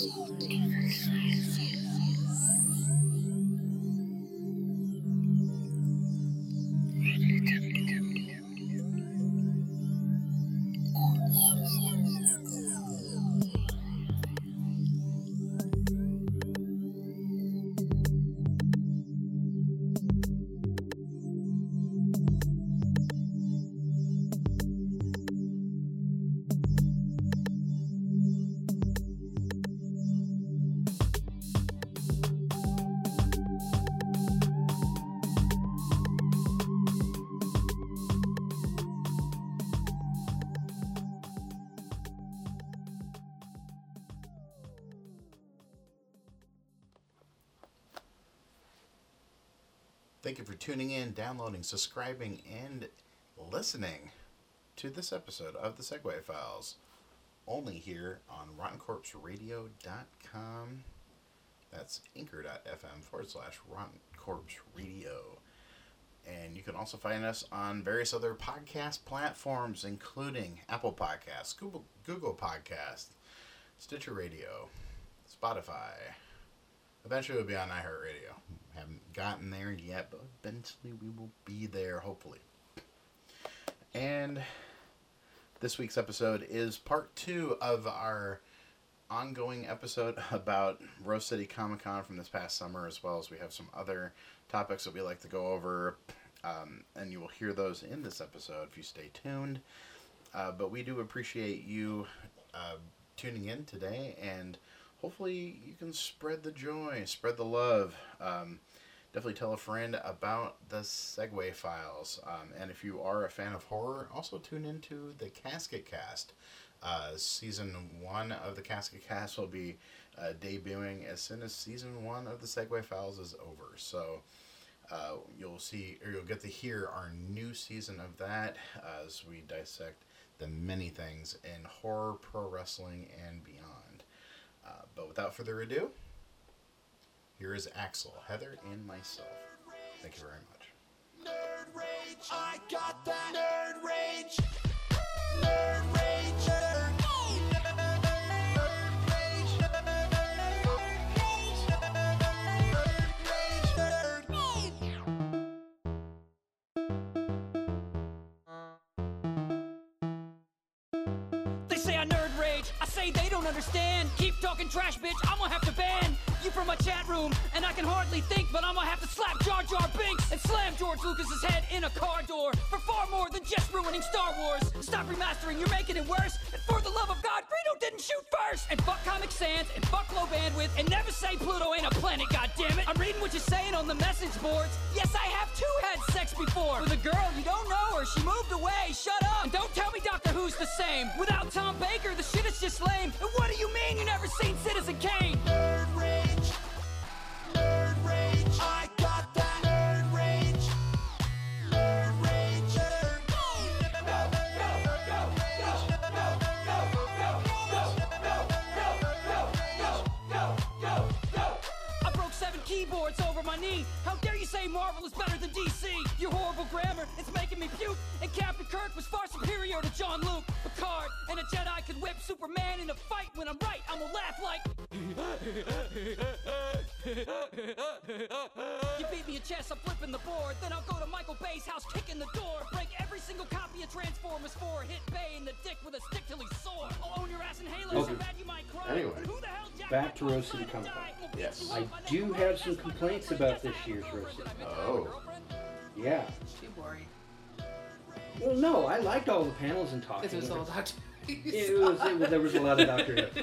Thank subscribing, and listening to this episode of the Segway Files. Only here on RottenCorpseRadio.com. That's anchor.fm forward slash Rotten Corpse Radio. And you can also find us on various other podcast platforms, including Apple Podcasts, Google, Google Podcasts, Stitcher Radio, Spotify. Eventually, we'll be on iHeartRadio. Haven't gotten there yet, but eventually we will be there, hopefully. And this week's episode is part two of our ongoing episode about Rose City Comic Con from this past summer, as well as we have some other topics that we like to go over. Um, and you will hear those in this episode if you stay tuned. Uh, but we do appreciate you uh, tuning in today, and hopefully you can spread the joy, spread the love. Um, definitely tell a friend about the Segway Files. Um, and if you are a fan of horror, also tune into the Casket Cast. Uh, season one of the Casket Cast will be uh, debuting as soon as season one of the Segway Files is over. So uh, you'll see, or you'll get to hear our new season of that as we dissect the many things in horror, pro wrestling, and beyond. Uh, but without further ado, here is Axel, Heather, and myself. Thank you very much. Nerd rage, I got that nerd rage. Nerd rage. They say I nerd rage, I say they don't understand. Trash, bitch, I'm gonna have to ban you from my chat room. And I can hardly think, but I'm gonna have to slap Jar Jar Binks and slam George Lucas's head in a car door for far more than just ruining Star Wars. Stop remastering, you're making it worse. And for the love of God, Greedo didn't shoot first. And fuck Comic Sans and fuck low bandwidth and never say Pluto ain't a planet, goddammit. Reading what you're saying on the message boards. Yes, I have too had sex before with a girl you don't know her. She moved away. Shut up and don't tell me Doctor Who's the same. Without Tom Baker, the shit is just lame. And what do you mean you never seen Citizen Kane? Nerd rage. Nerd rage. I got How dare you say Marvel is better than DC? Your horrible grammar, it's making me puke. And Captain Kirk was far superior to Jean-Luc. Picard and a Jedi could whip Superman in a fight. When I'm right, I'm gonna laugh like. you beat me in chess, I'm flipping the board. Then I'll go to Michael Bay's house, kicking the door. Break every single copy of Transformers 4. Hit Bay in the dick with a stick till he's sore. I'll own your ass in Halo so Okay. bad you might cry. Anyway, who the hell back to Rose City Comic Con. die? We'll beat Yes. I do have some complaints about this year's Rose City. Oh. Yeah. Too boring. Well, no, I liked all the panels and talking. This was all Doctor. It was, it was, there was a lot of Doctor Who.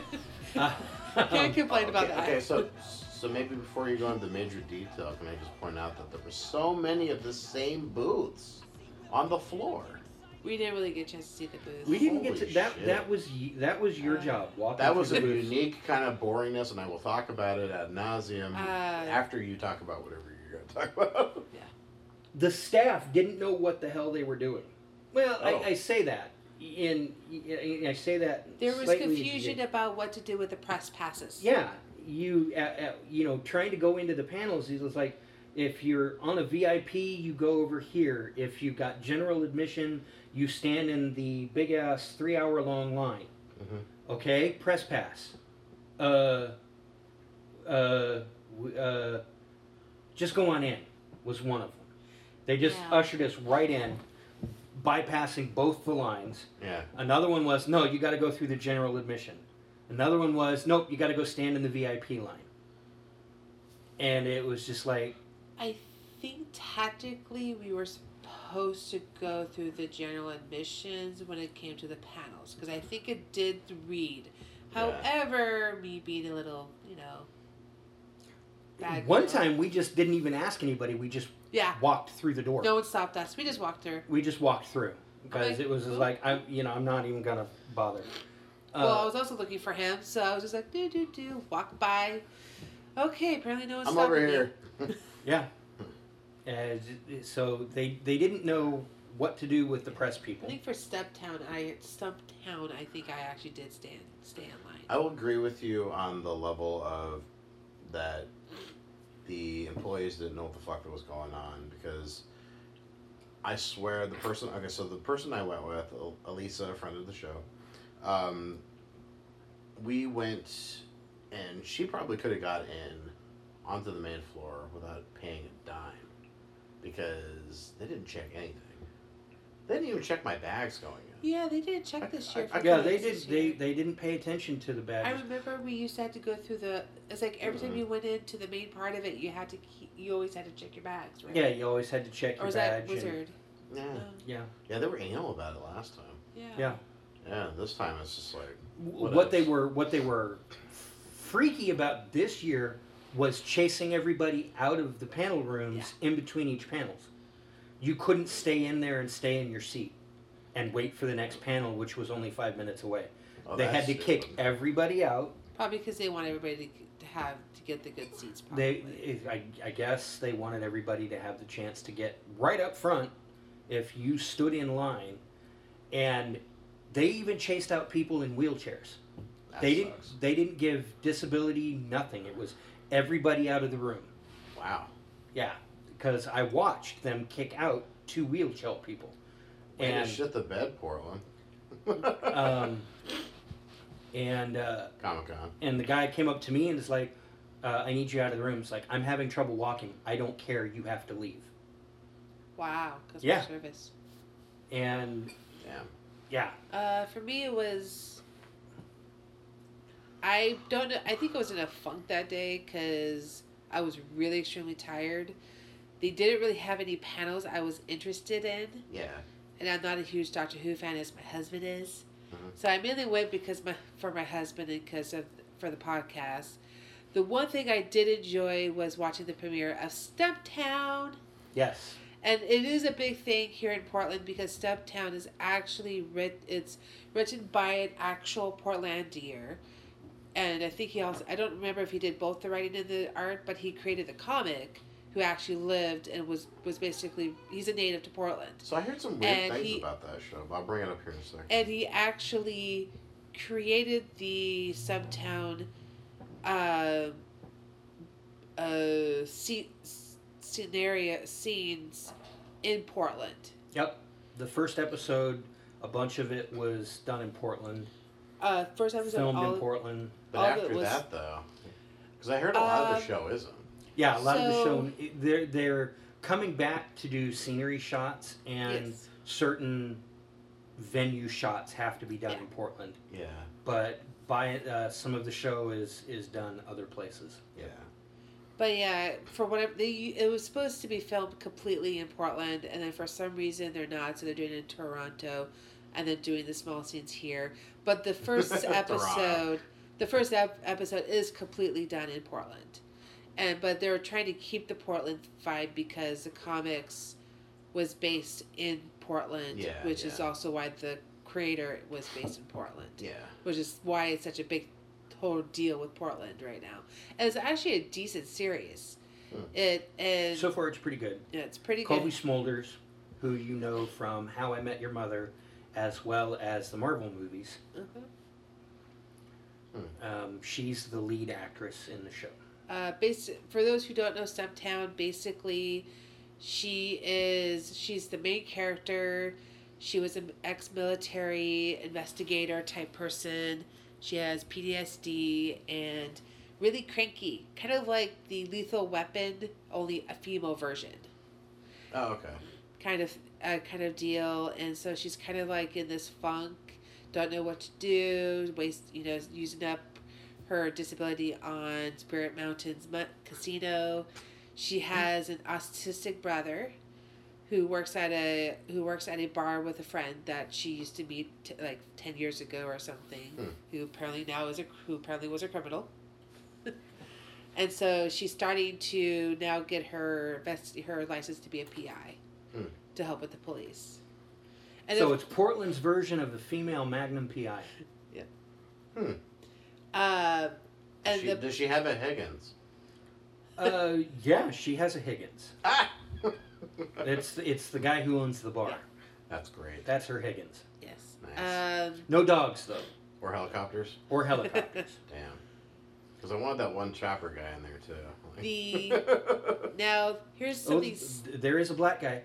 Uh, Can't complain about that. Okay, so so maybe before you go into major detail, can I just point out that there were so many of the same booths on the floor. we didn't really get a chance to see the booths. we didn't get to that. shit. That was that was your job. Walking That was a booths. unique kind of boringness, and I will talk about it ad nauseum Uh, after you talk about whatever you're going to talk about. Yeah. The staff didn't know what the hell they were doing. Well, Oh. I, I say that in I say that There was slightly- confusion about what to do with the press passes. Yeah, you uh, uh, you know trying to go into the panels. It was like if you're on a VIP, you go over here. If you've got general admission, you stand in the big ass three hour long line. Mhm. Okay, press pass. uh, uh, w- uh, just go on in was one of them. They just Yeah. ushered us right in, bypassing both the lines. Yeah. Another one was no, you got to go through the general admission. Another one was nope, you got to go stand in the VIP line. And it was just like I think tactically we were supposed to go through the general admissions when it came to the panels because I think it did read. Yeah. However, me being a little, you know. bad one girl- time we just didn't even ask anybody. We just Yeah. walked through the door. No one stopped us. We just walked through. We just walked through because Okay. it was just like I'm you know, I'm not even gonna bother. Uh, well, I was also looking for him, so I was just like, do do do, walk by. Okay, apparently no one's I'm over here. Yeah. As, so they they didn't know what to do with the press people. I think for Stumptown, I Stumptown, I think I actually did stand stay in line. I will agree with you on the level of that the employees didn't know what the fuck that was going on because I swear the person okay so the person I went with Elisa a friend of the show um, we went and she probably could have got in onto the main floor without paying a dime because they didn't check anything. They didn't even check my bags going in Yeah, they didn't check this year. I- For Yeah, they did. They they didn't pay attention to the bags. I remember we used to have to go through the. It's like every time Mhm. you went into the main part of it, you had to. Keep, you always had to check your bags, right? Yeah, you always had to check Or your was that badge. and- Wizard? yeah No. yeah. yeah they were anal about it last time Yeah. Yeah. yeah this time it's just like what, What they were what they were freaky about this year was chasing everybody out of the panel rooms in between each panels. You couldn't stay in there and stay in your seat and wait for the next panel, which was only five minutes away. oh, they had that's to kick stupid. everybody out. Probably because they want everybody to, to have to get the good seats. They, Probably. if- I, I guess, they wanted everybody to have the chance to get right up front if you stood in line, and they even chased out people in wheelchairs. That they didn't. They didn't give disability nothing. It was everybody out of the room. wow Yeah, because I watched them kick out two wheelchair people, Way to and shit the bed, Portland. um, and uh, Comic Con. and the guy came up to me and was like, uh, "I need you out of the room." It's like I'm having trouble walking. I don't care. You have to leave. wow, customer Yeah. service. And Damn. yeah, Uh, for me, it was. I don't know. I think I was in a funk that day because I was really extremely tired. They didn't really have any panels I was interested in, Yeah. And I'm not a huge Doctor Who fan as my husband is. Mhm. So I mainly went because my for my husband and because of for the podcast. The one thing I did enjoy was watching the premiere of Stumptown. yes, And it is a big thing here in Portland because Stumptown is actually writ- it's written by an actual Portlandier. And I think he also I don't remember if he did both the writing and the art, but he created the comic who actually lived and was was basically he's a native to Portland. So I heard some weird And things he- about that show. But I'll bring it up here in a second. And he actually created the Stumptown uh uh scene, scenario scenes in Portland. yep. The first episode, a bunch of it was done in Portland, Uh, first episode, filmed all, in Portland. but after was- that, though, because I heard a lot of Um, the show isn't. Yeah, a lot of the show they're they're coming back to do scenery shots and Yes. certain venue shots have to be done Yeah. in Portland. Yeah. But by uh, some of the show is is done other places. Yeah. But yeah, for whatever they, it was supposed to be filmed completely in Portland, and then for some reason they're not, so they're doing it in Toronto, and then doing the small scenes here. But the first episode, the first ep- episode is completely done in Portland, and but they're trying to keep the Portland vibe because the comics was based in Portland, Yeah, which is also why the creator was based in Portland Yeah. which is why it's such a big whole deal with Portland right now. And it's actually a decent series. Hmm. It and So far, it's pretty good. yeah, it's pretty Cobie good. Smulders, who you know from How I Met Your Mother, as well as the Marvel movies. Uh-huh. Um, she's the lead actress in the show. Uh, bas- for those who don't know Stumptown, basically, she is she's the main character. She was an ex-military investigator type person, She has PTSD and really cranky, kind of like the Lethal Weapon, only a female version, Oh, okay. kind of uh, kind of deal. And so she's kind of like in this funk, don't know what to do, waste you know using up her disability on Spirit Mountains Mu- Casino. She has an autistic brother who works at a who works at a bar with a friend that she used to meet t- like 10 years ago or something Hmm. who apparently now is a who apparently was a criminal and so she's starting to now get her best her license to be a pi Hmm. to help with the police and so if- it's Portland's version of the female Magnum PI. yeah Hmm. Um Does and she, the does she have a Higgins? Uh, yeah, she has a Higgins. Ah! It's it's the guy who owns the bar. Yeah. That's great. That's her Higgins. yes Nice. um No dogs though, Or helicopters. or helicopters. Damn. Because I wanted that one chopper guy in there too. The- now here's oh, something th- there is a black guy.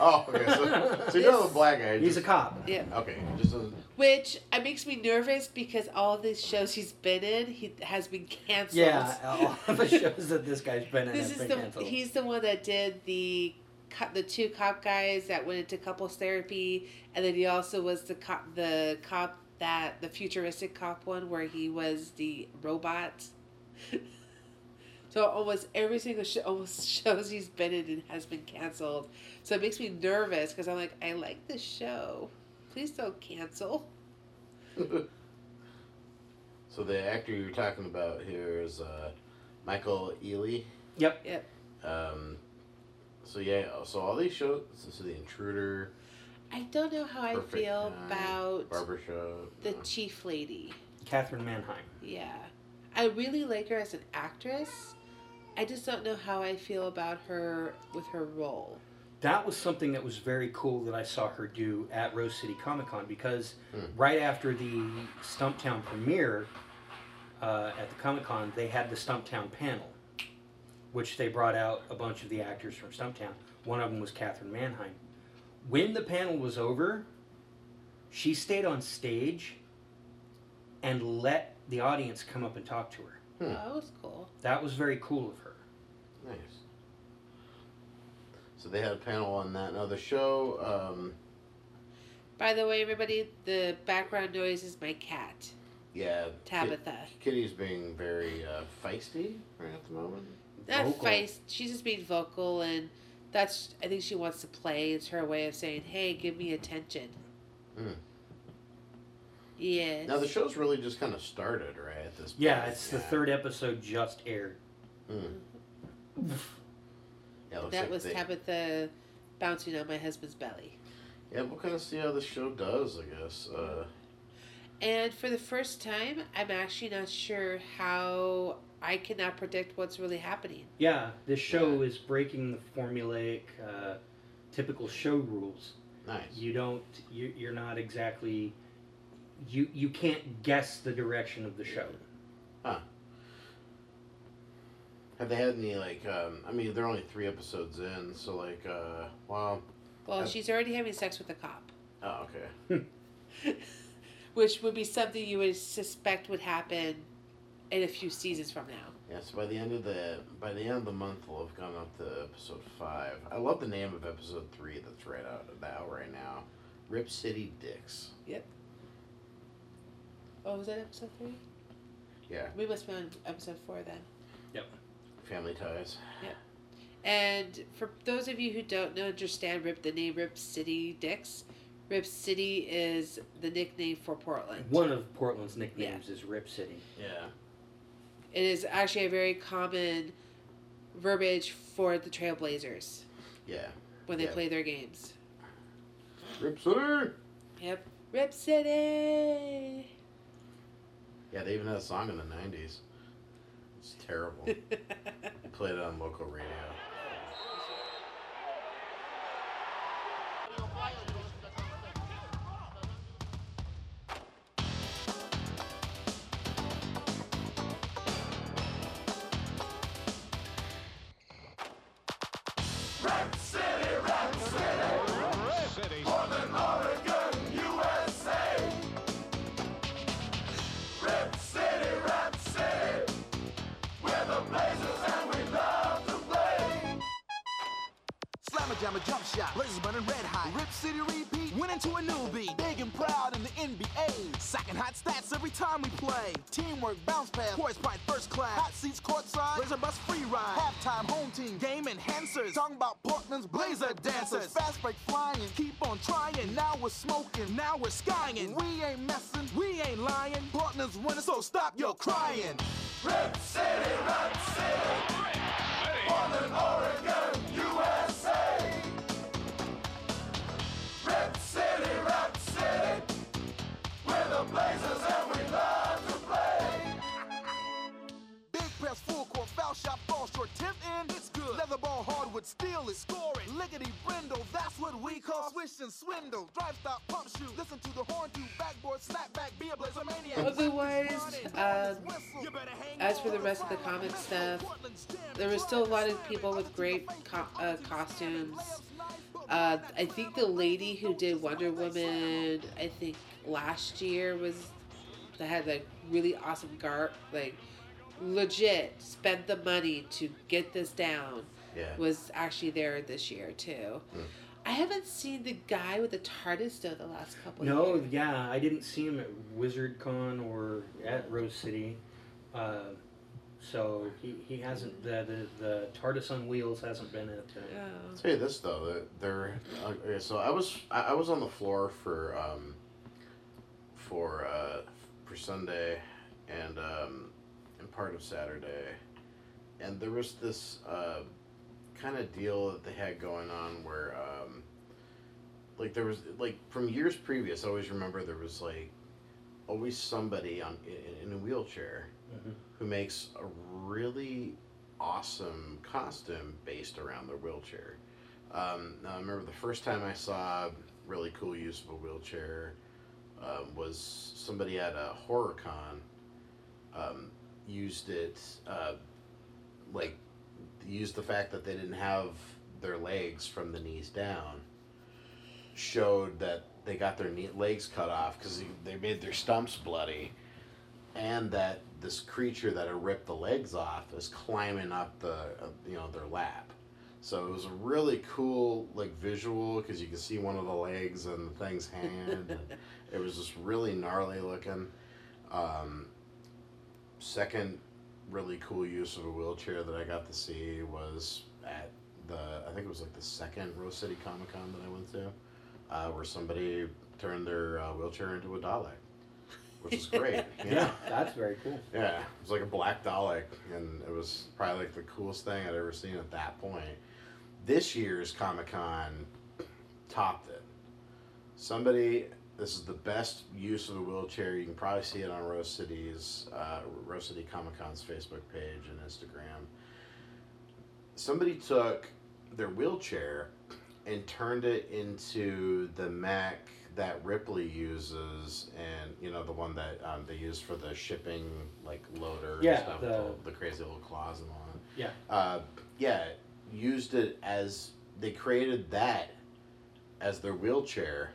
Oh, okay. So, so you know the black guy. He's a cop. yeah Okay, just a, Which it makes me nervous because all these shows he's been in, he has been canceled. Yeah, all of the shows that this guy's been in this have is been the canceled. he's the one that did the co- the two cop guys that went into couples therapy, and then he also was the cop the cop that the futuristic cop one where he was the robot. so almost every single show, almost shows he's been in and has been canceled. So it makes me nervous because I'm like, I like this show. Please don't cancel. so the actor you're talking about here is uh, Michael Ealy. Yep. Yep. Um, so yeah, so all these shows, so the Intruder, I don't know how I feel Time, about Barbershop, the uh, chief lady. Camryn Manheim. Yeah. I really like her as an actress. I just don't know how I feel about her with her role. That was something that was very cool that I saw her do at Rose City Comic Con because Hmm. right after the Stumptown premiere uh, at the Comic Con, they had the Stumptown panel, which they brought out a bunch of the actors from Stumptown. One of them was Camryn Manheim. When the panel was over, she stayed on stage and let the audience come up and talk to her. Hmm. Oh, that was cool. That was very cool of her. Nice. So they had a panel on that. Now the show, um, By the way, everybody, the background noise is my cat, yeah, Tabitha. Kit- Kitty's being very uh, feisty right at the moment. Not Vocal. feist. She's just being vocal, and that's. I think she wants to play. It's her way of saying, "Hey, give me attention." Mm. Yes. Now the show's really just kind of started, right? At this. Point. Yeah, point. it's the third episode just aired. Mm. Yeah, that like was they- Tabitha bouncing on my husband's belly. Yeah, we'll kind of see how the show does, I guess. Uh, And for the first time, I'm actually not sure how I cannot predict what's really happening. Yeah, this show is breaking the formulaic, uh, typical show rules. nice. You don't, you, you're not exactly, you you can't guess the direction of the show. Huh. Have they had any like? Um, I mean, they're only three episodes in, so like, uh, well, Well, Uh, she's already having sex with a cop, oh, okay. which would be something you would suspect would happen in a few seasons from now. Yeah, so by the end of the by the end of the month, we'll have gone up to episode five. I love the name of episode three that's right out of now right now, Rip City Dicks. Oh, was that episode three? Yeah, We must be on episode four then. Yep. Family Ties. Yep. And for those of you who don't know, understand Rip the name Rip City Dicks. Rip City is the nickname for Portland. One of Portland's nicknames is Rip City. Yeah. It is actually a very common verbiage for the Trailblazers Yeah. when they Yeah. play their games. Rip City. Yep. Rip City. Yeah, they even had a song in the '90s. It's terrible. Played it on local radio. Talking about Portland's Blazer dancers. Fast break flying. Keep on trying. Now we're smoking. Now we're skying. We ain't messing. We ain't lying. Portland's winning, so stop your crying. Rip City, Rip City. Portland, Oregon, USA. Rip City, Rip City. We're the Blazers and we love to play. Big press, full court, foul shot, ball short, 10th in, it's good. Leather ball, hardwood, steal it, score it. Lickety brindle, that's what we call swish and swindle. Drive stop, pump shoot, listen to the horn, do backboard, snap back, be a blazer maniac. Otherwise, um, as for the rest of the comic stuff, there was still a lot of people with great co- uh, costumes. Uh, I think the lady who did Wonder Woman, I think last year was that had like really awesome garb, like legit spent the money to get this down Yeah. was actually there this year too. I haven't seen the guy with the TARDIS though the last couple. No, years. yeah, I didn't see him at WizardCon or at Rose City. Uh, so he, he hasn't the, the the TARDIS on wheels hasn't been at. Uh, Oh. I'll tell you this though, that there. Okay, so I was I, I was on the floor for um, for uh, for Sunday, and um, and part of Saturday, and there was this uh, kind of deal that they had going on where um, like there was like from years previous. I always remember there was like always somebody on in, in a wheelchair Mhm. who makes a really awesome costume based around their wheelchair. Um, now, I remember the first time I saw really cool use of a wheelchair um, was somebody at a horror con um, used it uh, like used the fact that they didn't have their legs from the knees down showed that they got their knee, legs cut off because they made their stumps bloody and that this creature that had ripped the legs off is climbing up the uh, you know their lap. So it was a really cool like visual because you can see one of the legs and the thing's hand and it was just really gnarly looking. Um, second really cool use of a wheelchair that i got to see was at the i think it was like the second rose city comic-con that i went to uh, where somebody turned their uh, wheelchair into a dalek which is great you yeah, that's very cool. Yeah, it was like a black Dalek, and it was probably like the coolest thing I'd ever seen at that point. This year's Comic Con topped it. Somebody, this is the best use of a wheelchair. You can probably see it on Rose City's, uh, Rose City Comic Con's Facebook page and Instagram. Somebody took their wheelchair and turned it into the mech that Ripley uses, and you know the one that um, they use for the shipping like loader Yeah, and stuff, with the- the crazy little claws and all that. Yeah. Uh, yeah, used it as they created that as their wheelchair,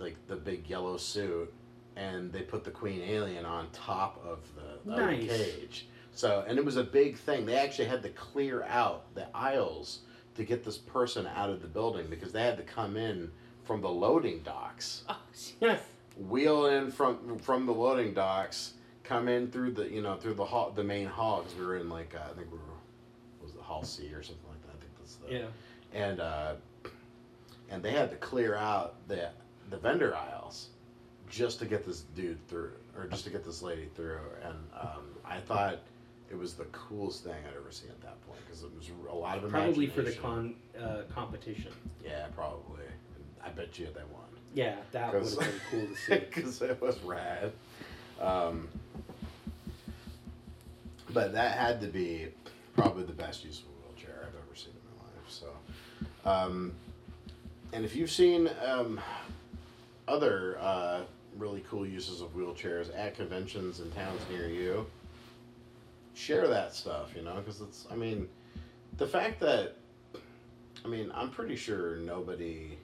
like the big yellow suit, and they put the Queen Alien on top of the, of the Nice. cage. So, and it was a big thing. They actually had to clear out the aisles to get this person out of the building because they had to come in from the loading docks Oh, Yeah. wheel in from from the loading docks, come in through the you know through the hall, the main hall because we were in like uh, I think we were was it hall C or something like that. I think that's the Yeah. and uh, and they had to clear out the the vendor aisles just to get this dude through or just to get this lady through and um, I thought it was the coolest thing I'd ever seen at that point because it was a lot of Probably for the con uh, competition. yeah probably I bet you they won Yeah, that would have been cool to see. because it was rad. Um, but that had to be probably the best use of a wheelchair I've ever seen in my life. So, um, and if you've seen um, other uh, really cool uses of wheelchairs at conventions in towns near you, share that stuff. You know, because it's I mean, the fact that I mean I'm pretty sure nobody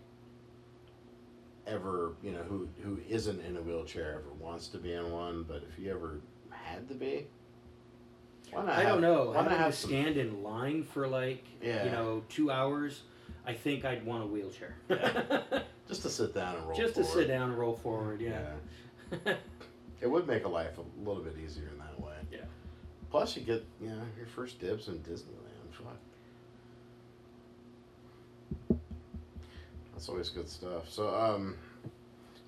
ever you know who who isn't in a wheelchair ever wants to be in one but if you ever had to be why not I have- don't know. why not Having to have some stand in line for like Yeah. you know two hours. I think I'd want a wheelchair. Just to sit down and roll. Just to forward. sit down and roll forward. Yeah. It would make a life a little bit easier in that way. Yeah. Plus, you get you know your first dibs in Disneyland. Fuck. That's always good stuff. So, um,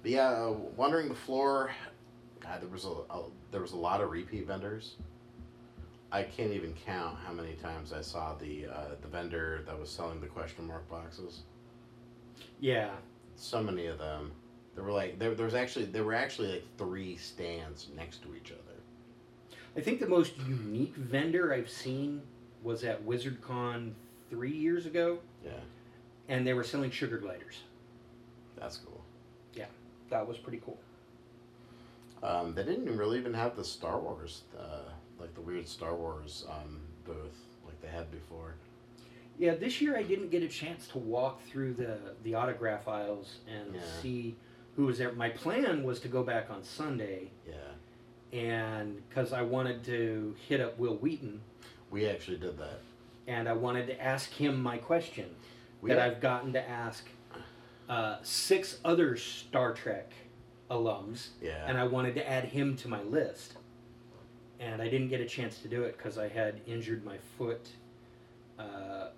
but yeah, uh, wandering the floor. God, there was a, a there was a lot of repeat vendors. I can't even count how many times I saw the uh, the vendor that was selling the question mark boxes. yeah. So many of them. There were like there, there was actually there were actually like three stands next to each other. I think the most unique vendor I've seen was at WizardCon three years ago, Yeah, and they were selling sugar gliders. that's cool. Yeah, that was pretty cool. Um, they didn't really even have the Star Wars, uh, like the weird Star Wars um, booth like they had before. Yeah, this year I didn't get a chance to walk through the the autograph aisles and Yeah. see who was there. My plan was to go back on Sunday, Yeah, and because I wanted to hit up Wil Wheaton, we actually did that. and I wanted to ask him my question We that had- I've gotten to ask uh, six other Star Trek alums, Yeah, and I wanted to add him to my list. And I didn't get a chance to do it because I had injured my foot uh,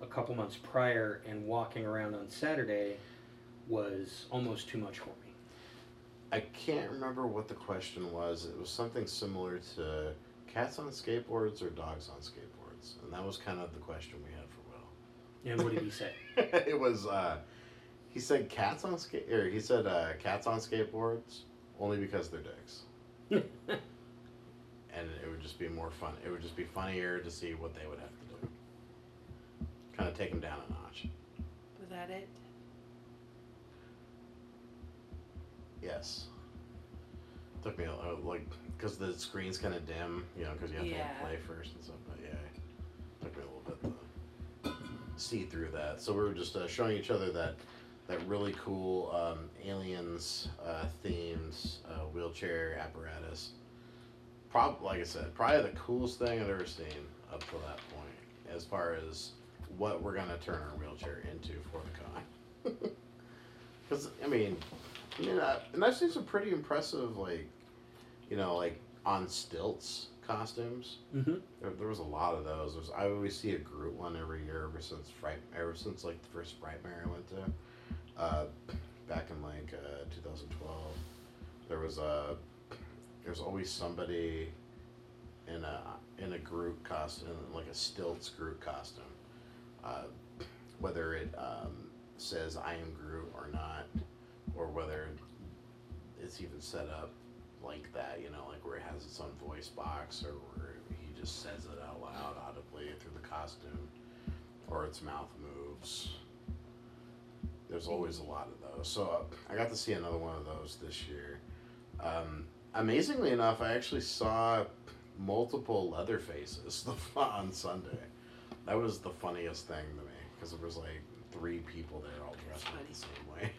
a couple months prior, and walking around on Saturday was almost too much for me. I can't remember what the question was. It was something similar to cats on skateboards or dogs on skateboards, and that was kind of the question we had for Will. And what did he say? it was uh he said cats on skate or he said uh, cats on skateboards only because they're dicks and it would just be more fun it would just be funnier to see what they would have kind of take them down a notch Was that it? yes took me a, a- like because the screen's kind of dim you know because you have Yeah. to play first and stuff but yeah took me a little bit to see through that so we were just uh, showing each other that that really cool um, aliens uh, themed uh, wheelchair apparatus. Prob like I said, probably the coolest thing I've ever seen up to that point, as far as what we're gonna turn our wheelchair into for the con. Because I mean, I mean, uh, and I've seen some pretty impressive, like, you know, like on stilts costumes. hmm There, there was a lot of those. There's, I always see a Groot one every year ever since Fright, ever since like the first Frightmare I went to, uh, back in like uh, 2012. There was a, there's always somebody in a in a Groot costume, like a stilts Groot costume, uh, whether it um, says I am Groot or not, or whether it's even set up like that, you know, like where it has its own voice box or where he just says it out loud audibly through the costume or its mouth moves. There's always a lot of those. So uh, I got to see another one of those this year. Um, amazingly enough, I actually saw multiple leather faces on Sunday. That was the funniest thing to me because there was like three people there all dressed up the same way.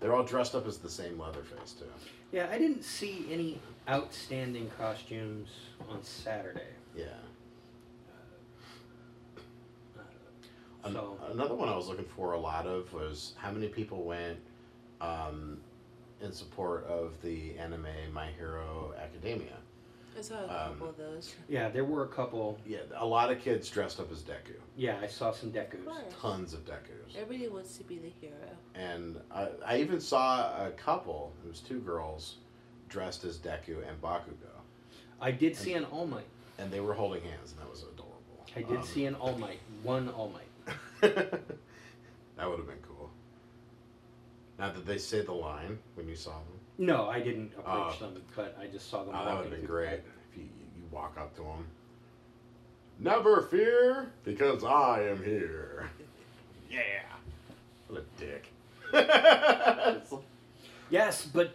They're all dressed up as the same Leatherface too. Yeah, I didn't see any outstanding costumes on Saturday. Yeah. Uh, An- So another one I was looking for a lot of was how many people went um, in support of the anime My Hero Academia. I saw a Um, couple of those. yeah, there were a couple. Yeah, a lot of kids dressed up as Deku. Yeah, I saw some Of Dekus. course. Tons of Dekus. Everybody wants to be the hero. And I, I even saw a couple, it was two girls, dressed as Deku and Bakugo. I did see an All Might. And they were holding hands, and that was adorable. I did Um, see an All Might. One All Might. that would have been cool. Now, did they say the line when you saw them? No, I didn't approach Oh. them, but I just saw them. Oh, that would have been great if you, you walk up to them. Never fear, because I am here. Yeah. What a dick. Yes, but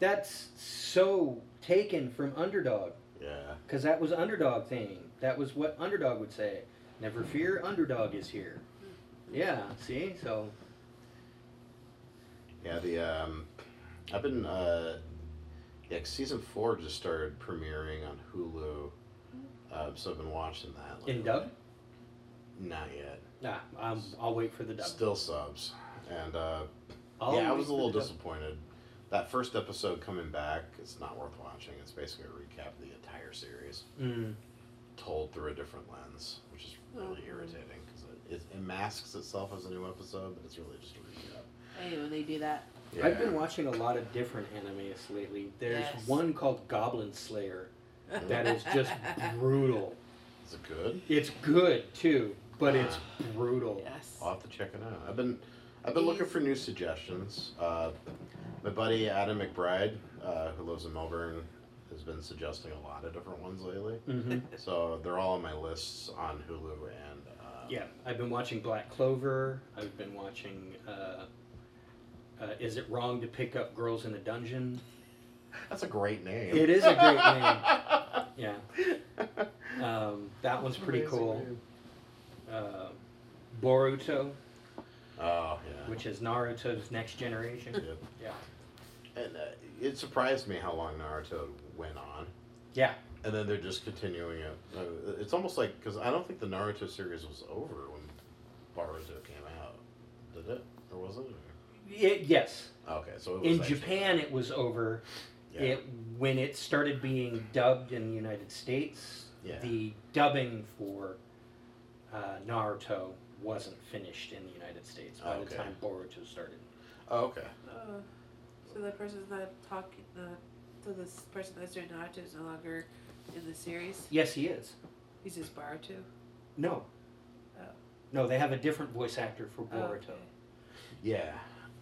that's so taken from Underdog yeah. because that was Underdog thing. That was what Underdog would say. Never fear, Underdog is here. Yeah. See, so Yeah, the, um, I've been, uh, yeah, 'cause season four just started premiering on Hulu. Uh, so I've been watching that. in dub. Not yet. Nah, I'm, I'll wait for the dub. Still subs, and uh, I'll yeah, I was a little the dub. disappointed. That first episode coming back, it's not worth watching. It's basically a recap of the entire series, Mm. told through a different lens, which is really Mhm. irritating because it, it, it masks itself as a new episode, but it's really just a recap. I hate when they do that. I've been watching a lot of different animes lately. There's Yes. one called Goblin Slayer that is just brutal. Is it good? It's good too, but it's brutal. Yes. I'll have to check it out. I've been I've been looking for new suggestions. Uh, my buddy Adam McBride, uh, who lives in Melbourne, has been suggesting a lot of different ones lately. hmm So they're all on my lists on Hulu and uh, Yeah, I've been watching Black Clover. I've been watching. Uh, is it wrong to pick up girls in a dungeon? That's a great name. It is a great name. Yeah, um, that one's pretty Amazing cool. Uh, Boruto, Oh yeah. which is Naruto's next generation. Yep. Yeah, And uh, it surprised me how long Naruto went on. yeah. And then they're just continuing it. Uh, It's almost like because I don't think the Naruto series was over when Boruto came out. Did it? Or was it? It, yes, Okay, so it was in actually- Japan it was over. Yeah. It when it started being dubbed in the United States, Yeah. the dubbing for uh, Naruto wasn't finished in the United States by Oh, the time Boruto started. oh, okay. Oh, so the person's not talking. The so this person that's doing Naruto is no longer in the series. Yes, he is. He's just Boruto. No. Oh. No, they have a different voice actor for Oh, Boruto. okay. Yeah.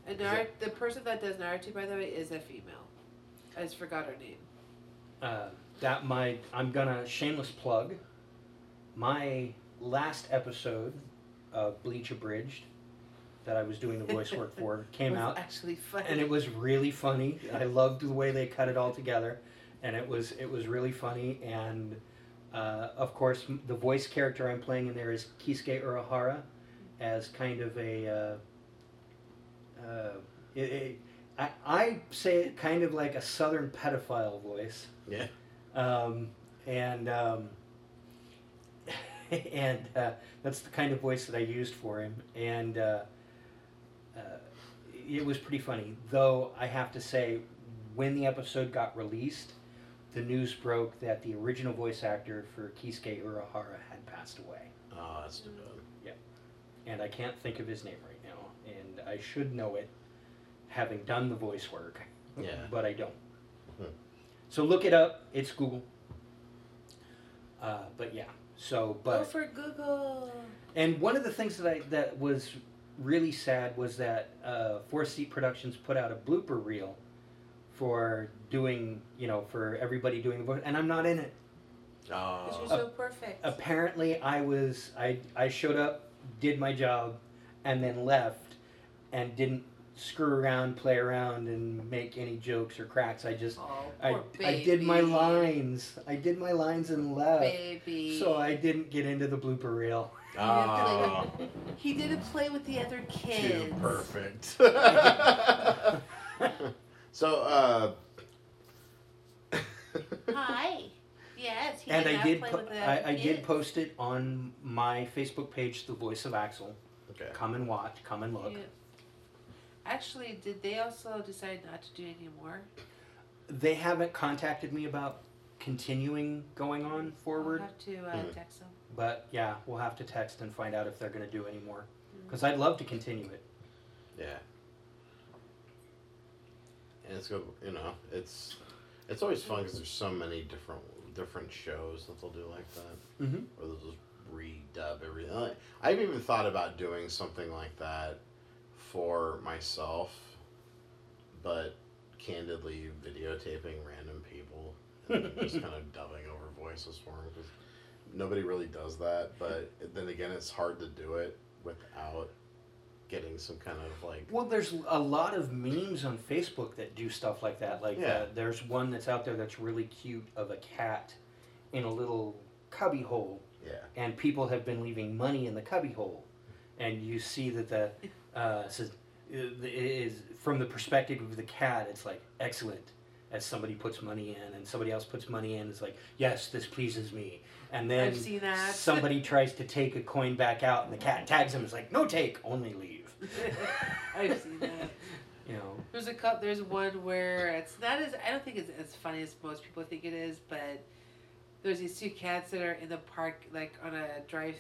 And Is Naruto, the person that does Naruto, by the way, is a female. I just forgot her name. Uh, that my I'm gonna shameless plug. My last episode of Bleach Abridged that I was doing the voice work for came was out actually funny. and it was really funny. I loved the way they cut it all together, and it was it was really funny. And uh, of course, the voice character I'm playing in there is Kisuke Urahara, as kind of a. Uh, uh, it, it, I, I say it kind of like a southern pedophile voice, Yeah. um, and um, and uh, that's the kind of voice that I used for him, and uh, uh, it was pretty funny. Though I have to say, when the episode got released, the news broke that the original voice actor for Kisuke Urahara had passed away, Oh, that's too bad. Yeah, and I can't think of his name right now, and I should know it, having done the voice work, Yeah. but I don't. Hmm. So look it up. It's Google. Uh, but yeah. So, but Go for Google. and one of the things that I that was really sad was that uh, Four Seat Productions put out a blooper reel for doing you know for everybody doing the voice, and I'm not in it. Because Oh. you're so perfect. Apparently, I was I I showed up, did my job, and then left, and didn't screw around, play around, and make any jokes or cracks. I just oh, I, I did my lines. I did my lines and left. Baby. So I didn't get into the blooper reel. Oh. He didn't play with the other kids. Too perfect. so, uh. Hi. Yes. He and did I not did play po- with I, I did post it on my Facebook page, The Voice of Axel. Okay. Come and watch. Come and look. Yeah. Actually, did they also decide not to do any more? They haven't contacted me about continuing going on forward, I'll have to uh, Hmm. text them. but yeah, we'll have to text and find out if they're going to do any more. Because I'd love to continue it. Yeah. And it's good, you know, it's it's always fun because there's so many different different shows that they'll do like that, Mm-hmm. or they'll just redub everything. I've even thought about doing something like that for myself, but candidly videotaping random people and just kind of dubbing over voices for them because nobody really does that. But then again, it's hard to do it without getting some kind of like Well, there's a lot of memes on Facebook that do stuff like that. Like, Yeah. uh, there's one that's out there that's really cute of a cat in a little cubby hole, yeah. and people have been leaving money in the cubby hole, and you see that the uh, says uh, it is from the perspective of the cat. It's like excellent. as somebody puts money in and somebody else puts money in. It's like, yes, this pleases me. And then that. somebody tries to take a coin back out and the cat tags him. It's like, no take, only leave. I've seen that. You know, There's a couple. There's one where it's not as. I don't think it's as funny as most people think it is, but there's these two cats that are in the park, like on a drive,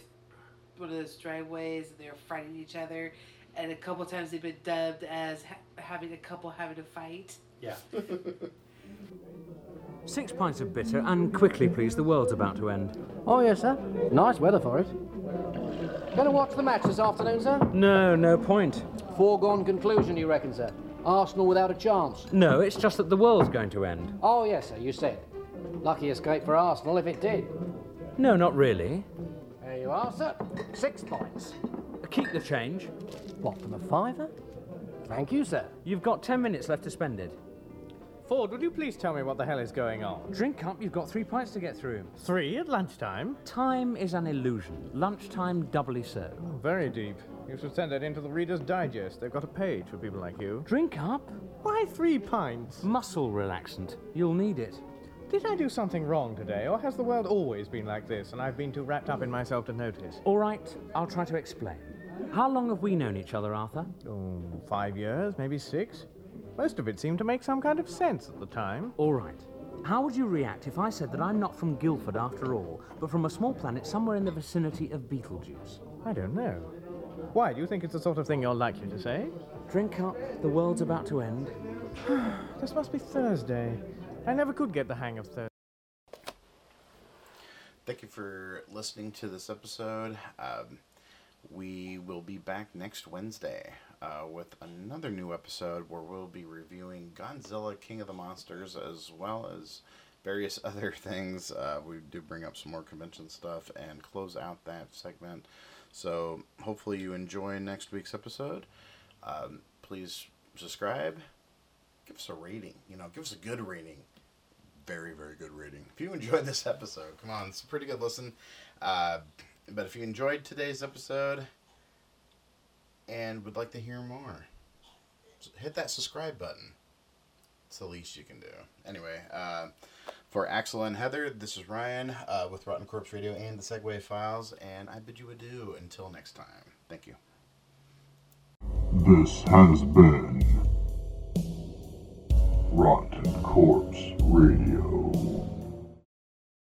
one of those driveways, and they're fighting each other. And a couple times they've been dubbed as ha- having a couple having a fight. yeah. Six pints of bitter, and quickly, please. The world's about to end. Oh, yes, sir. Nice weather for it. Going to watch the match this afternoon, sir? No, no point. Foregone conclusion, you reckon, sir? Arsenal without a chance. No, it's just that the world's going to end. Oh, yes, sir, you said. Lucky escape for Arsenal if it did. No, not really. There you are, sir. Six points. Keep the change. What, from a fiver? Thank you, sir. You've got ten minutes left to spend it. Ford, would you please tell me what the hell is going on? Drink up, you've got three pints to get through. Three at lunchtime? Time is an illusion. Lunchtime doubly so. Oh, very deep. You should send that into the Reader's Digest. They've got a page for people like you. Drink up. Why three pints? Muscle relaxant. You'll need it. Did I do something wrong today, or has the world always been like this and I've been too wrapped up in myself to notice? All right, I'll try to explain. How long have we known each other, Arthur? Oh, five years, maybe six? Most of it seemed to make some kind of sense at the time. All right. How would you react if I said that I'm not from Guildford after all, but from a small planet somewhere in the vicinity of Betelgeuse? I don't know. Why, do you think it's the sort of thing you're likely to say? Drink up, the world's about to end. This must be Thursday. I never could get the hang of Thursday. Thank you for listening to this episode. Um, we will be back next Wednesday uh, with another new episode where we'll be reviewing Godzilla King of the Monsters as well as various other things. Uh, we do bring up some more convention stuff and close out that segment. So hopefully you enjoy next week's episode. Um, please subscribe. Give us a rating. You know, give us a good rating very, very good rating. If you enjoyed this episode, come on, it's a pretty good listen. Uh, but if you enjoyed today's episode and would like to hear more, hit that subscribe button. It's the least you can do. Anyway, uh, for Axel and Heather, this is Ryan uh, with Rotten Corpse Radio and the Segway Files, and I bid you adieu until next time. Thank you. This has been Rotten Corpse Radio.